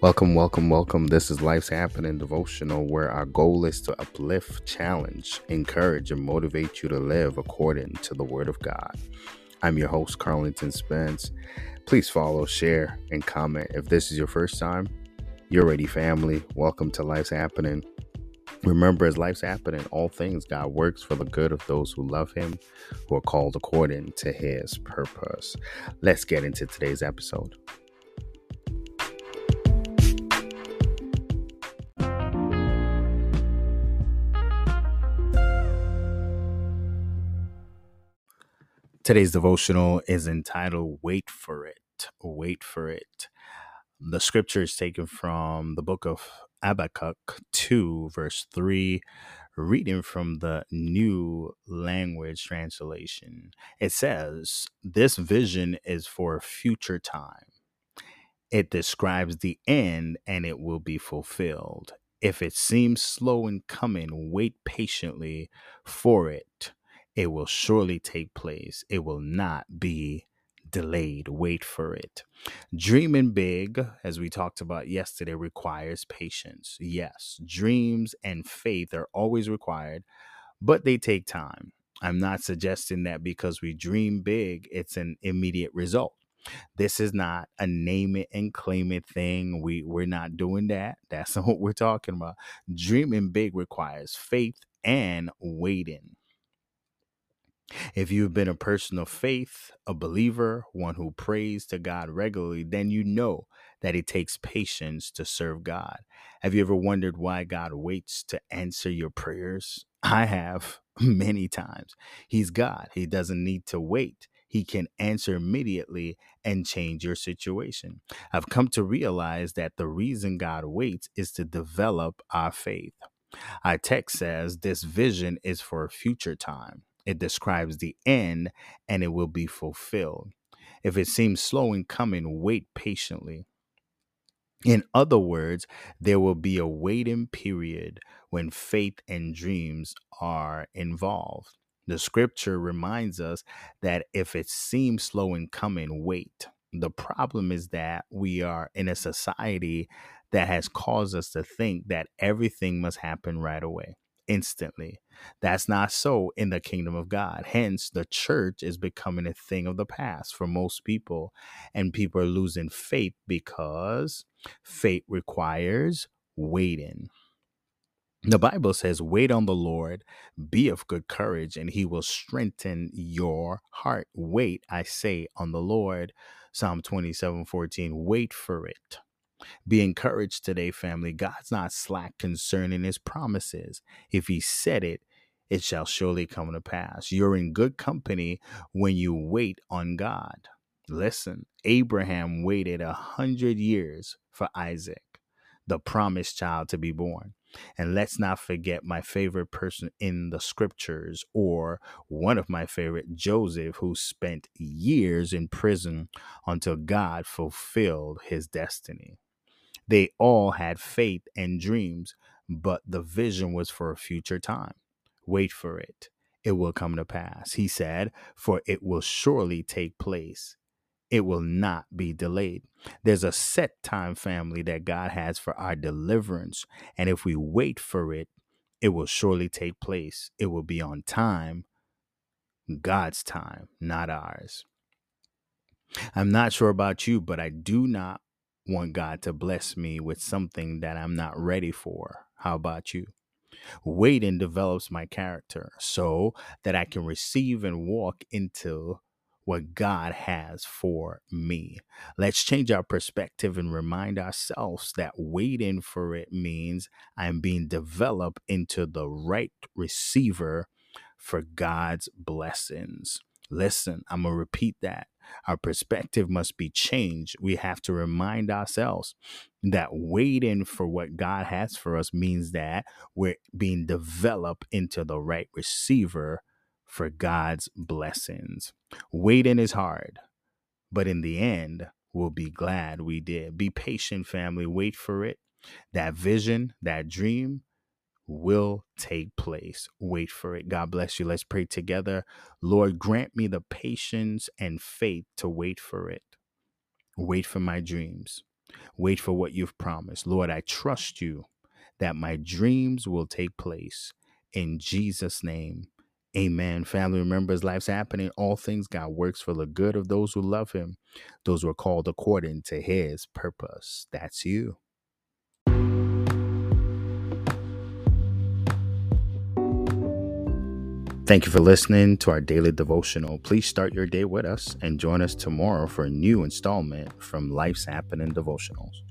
Welcome, welcome, welcome. This is Life's Happening Devotional, where our goal is to uplift, challenge, encourage, and motivate you to live according to the Word of God. I'm your host, Carlington Spence. Please follow, share, and comment. If this is your first time, you're ready, family. Welcome to Life's Happening. Remember, as life's happening, all things God works for the good of those who love Him, who are called according to His purpose. Let's get into today's episode. Today's devotional is entitled Wait for It. Wait for It. The scripture is taken from the book of Habakkuk 2, verse 3, reading from the New Living Translation. It says, This vision is for a future time. It describes the end and it will be fulfilled. If it seems slow in coming, wait patiently for it it will surely take place. It will not be delayed. Wait for it. Dreaming big, as we talked about yesterday, requires patience. Yes, dreams and faith are always required, but they take time. I'm not suggesting that because we dream big, it's an immediate result. This is not a name it and claim it thing. We we're not doing that. That's not what we're talking about. Dreaming big requires faith and waiting. If you've been a person of faith, a believer, one who prays to God regularly, then you know that it takes patience to serve God. Have you ever wondered why God waits to answer your prayers? I have many times. He's God, He doesn't need to wait. He can answer immediately and change your situation. I've come to realize that the reason God waits is to develop our faith. Our text says this vision is for a future time. It describes the end and it will be fulfilled. If it seems slow in coming, wait patiently. In other words, there will be a waiting period when faith and dreams are involved. The scripture reminds us that if it seems slow in coming, wait. The problem is that we are in a society that has caused us to think that everything must happen right away instantly. That's not so in the kingdom of God. Hence, the church is becoming a thing of the past for most people, and people are losing faith because faith requires waiting. The Bible says, Wait on the Lord, be of good courage, and he will strengthen your heart. Wait, I say, on the Lord. Psalm 27 14. Wait for it. Be encouraged today, family. God's not slack concerning his promises. If he said it, it shall surely come to pass. You're in good company when you wait on God. Listen, Abraham waited a hundred years for Isaac, the promised child to be born. And let's not forget my favorite person in the scriptures, or one of my favorite, Joseph, who spent years in prison until God fulfilled his destiny. They all had faith and dreams, but the vision was for a future time. Wait for it. It will come to pass. He said, For it will surely take place. It will not be delayed. There's a set time, family, that God has for our deliverance. And if we wait for it, it will surely take place. It will be on time, God's time, not ours. I'm not sure about you, but I do not want God to bless me with something that I'm not ready for. How about you? Waiting develops my character so that I can receive and walk into what God has for me. Let's change our perspective and remind ourselves that waiting for it means I'm being developed into the right receiver for God's blessings. Listen, I'm going to repeat that. Our perspective must be changed. We have to remind ourselves that waiting for what God has for us means that we're being developed into the right receiver for God's blessings. Waiting is hard, but in the end, we'll be glad we did. Be patient, family. Wait for it. That vision, that dream, will take place. Wait for it. God bless you. Let's pray together. Lord, grant me the patience and faith to wait for it. Wait for my dreams. Wait for what you've promised. Lord, I trust you that my dreams will take place. In Jesus' name, amen. Family, remember as life's happening, all things God works for the good of those who love him, those who are called according to his purpose. That's you. Thank you for listening to our daily devotional. Please start your day with us and join us tomorrow for a new installment from Life's Happening Devotionals.